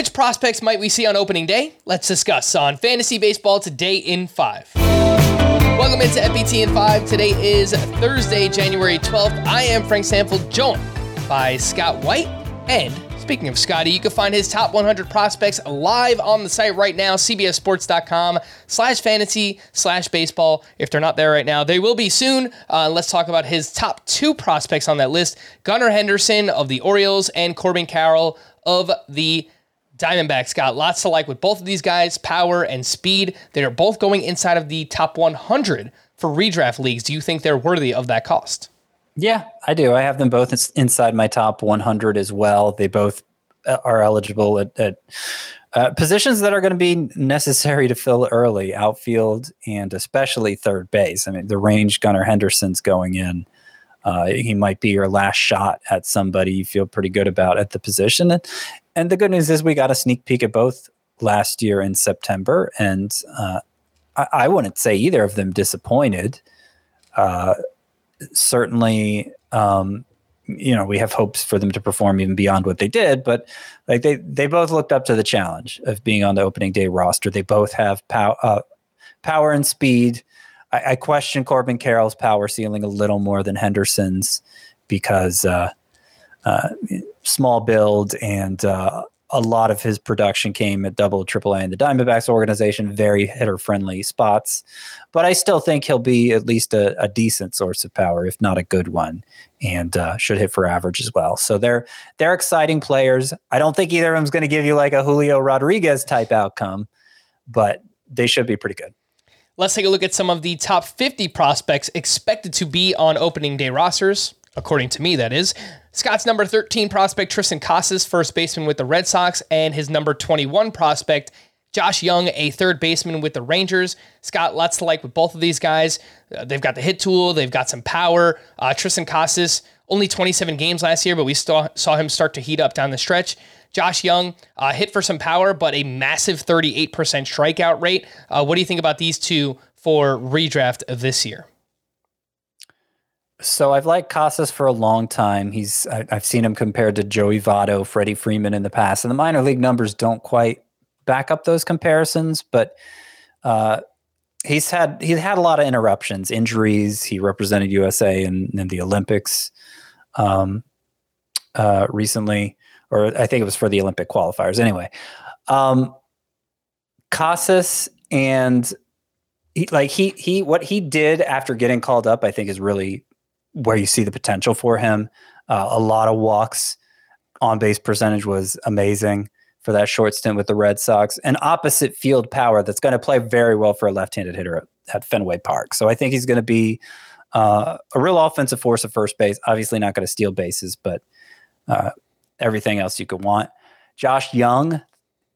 Which prospects might we see on opening day? Let's discuss on Fantasy Baseball today in 5. Welcome into FBT in 5. Today is Thursday, January 12th. I am Frank Stampfl, joined by Scott White. And speaking of Scotty, you can find his top 100 prospects live on the site right now, cbssports.com slash fantasy slash baseball. If they're not there right now, they will be soon. Uh, let's talk about his top two prospects on that list Gunnar Henderson of the Orioles and Corbin Carroll of the Diamondbacks got lots to like with both of these guys, power and speed. They are both going inside of the top 100 for redraft leagues. Do you think they're worthy of that cost? Yeah, I do. I have them both inside my top 100 as well. They both uh, are eligible at, at uh, positions that are going to be necessary to fill early, outfield and especially third base. I mean, the range Gunnar Henderson's going in. Uh, he might be your last shot at somebody you feel pretty good about at the position. And, the good news is we got a sneak peek at both last year in September, and uh, I, I, wouldn't say either of them disappointed. Uh, certainly, um, you know, we have hopes for them to perform even beyond what they did, but like they they both looked up to the challenge of being on the opening day roster. They both have pow- uh, power and speed. I, I, question Corbin Carroll's power ceiling a little more than Henderson's because uh, uh, small build and uh, a lot of his production came at double triple A in the Diamondbacks organization, very hitter friendly spots. But I still think he'll be at least a, a decent source of power, if not a good one, and uh, should hit for average as well. So they're they're exciting players. I don't think either of them's going to give you like a Julio Rodriguez type outcome, but they should be pretty good. Let's take a look at some of the top 50 prospects expected to be on opening day rosters according to me, that is. Scott's number 13 prospect, Triston Casas, first baseman with the Red Sox, and his number 21 prospect, Josh Jung, a third baseman with the Rangers. Scott, lots to like with both of these guys. Uh, they've got the hit tool, they've got some power. Uh, Triston Casas, only 27 games last year, but we saw, saw him start to heat up down the stretch. Josh Jung uh, hit for some power, but a massive 38% strikeout rate. Uh, what do you think about these two for redraft this year? So I've liked Casas for a long time. He's I, have seen him compared to Joey Votto, Freddie Freeman in the past, and the minor league numbers don't quite back up those comparisons. But uh, he's had he's had a lot of interruptions, injuries. He represented USA in, in the Olympics um, uh, recently, or I think it was for the Olympic qualifiers. Anyway, um, Casas and he, like he he what he did after getting called up, I think is really where you see the potential for him. Uh, a lot of walks, on base percentage was amazing for that short stint with the Red Sox, and opposite field power that's going to play very well for a left-handed hitter at, at Fenway Park. So I think he's going to be uh, a real offensive force at first base. Obviously, not going to steal bases, but uh, everything else you could want. Josh Jung,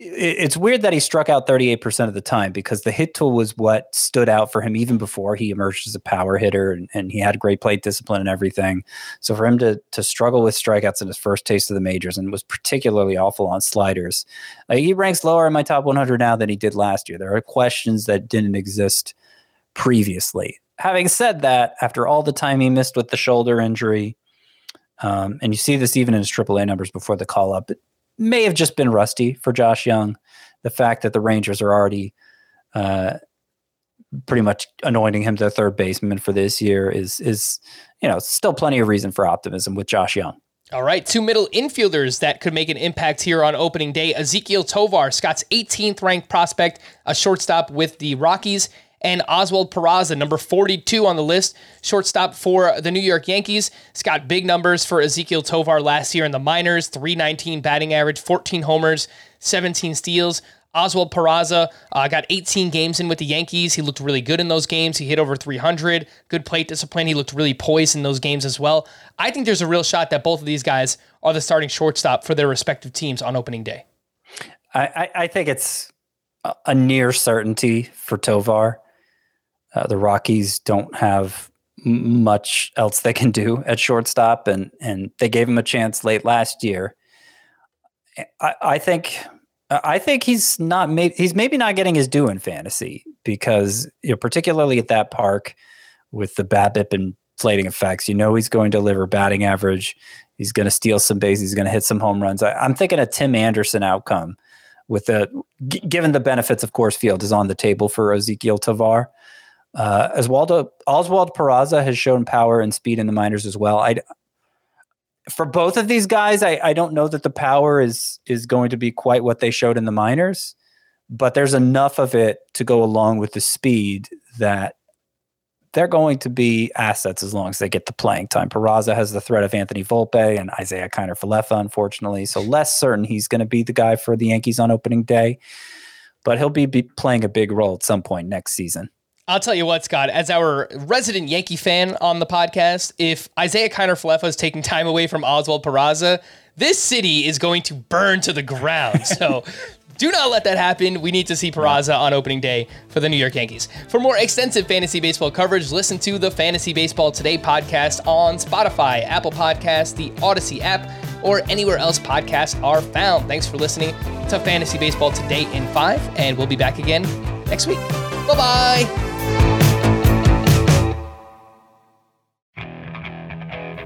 it's weird that he struck out 38% of the time because the hit tool was what stood out for him even before he emerged as a power hitter and, and he had great plate discipline and everything. So for him to to struggle with strikeouts in his first taste of the majors and was particularly awful on sliders, uh, he ranks lower in my top 100 now than he did last year. There are questions that didn't exist previously. Having said that, after all the time he missed with the shoulder injury, um, and you see this even in his AAA numbers before the call up, It may have just been rusty for Josh Jung. The fact that the Rangers are already uh, pretty much anointing him their third baseman for this year is is you know still plenty of reason for optimism with Josh Jung. All right, two middle infielders that could make an impact here on opening day. Ezequiel Tovar, Scott's 18th ranked prospect, a shortstop with the Rockies, and Oswald Peraza, number 42 on the list, shortstop for the New York Yankees. It's got big numbers for Ezequiel Tovar last year in the minors 319 batting average, 14 homers, 17 steals. Oswald Peraza uh, got 18 games in with the Yankees. He looked really good in those games. He hit over 300. Good plate discipline. He looked really poised in those games as well. I think there's a real shot that both of these guys are the starting shortstop for their respective teams on opening day? I, I, I think it's a near certainty for Tovar. Uh, the Rockies don't have much else they can do at shortstop, and and they gave him a chance late last year. I, I think I think he's not maybe he's maybe not getting his due in fantasy because you know particularly at that park with the BABIP inflating effects, you know he's going to deliver batting average. He's going to steal some bases. He's going to hit some home runs. I, am thinking a Tim Anderson outcome with the g- given the benefits of Coors Field is on the table for Ezequiel Tovar. Uh, Oswaldo Oswald Peraza has shown power and speed in the minors as well. I for both of these guys, I, I don't know that the power is is going to be quite what they showed in the minors, but there's enough of it to go along with the speed that they're going to be assets as long as they get the playing time. Peraza has the threat of Anthony Volpe and Isiah Kiner Falefa, unfortunately. So less certain he's going to be the guy for the Yankees on opening day, but he'll be, be playing a big role at some point next season. I'll tell you what, Scott, as our resident Yankee fan on the podcast, if Isiah Kiner Falefa is taking time away from Oswald Peraza, this city is going to burn to the ground. So do not let that happen. We need to see Peraza on opening day for the New York Yankees. For more extensive fantasy baseball coverage, listen to the Fantasy Baseball Today podcast on Spotify, Apple Podcasts, the Odyssey app, or anywhere else podcasts are found. Thanks for listening to Fantasy Baseball Today in 5, and we'll be back again next week. Bye bye.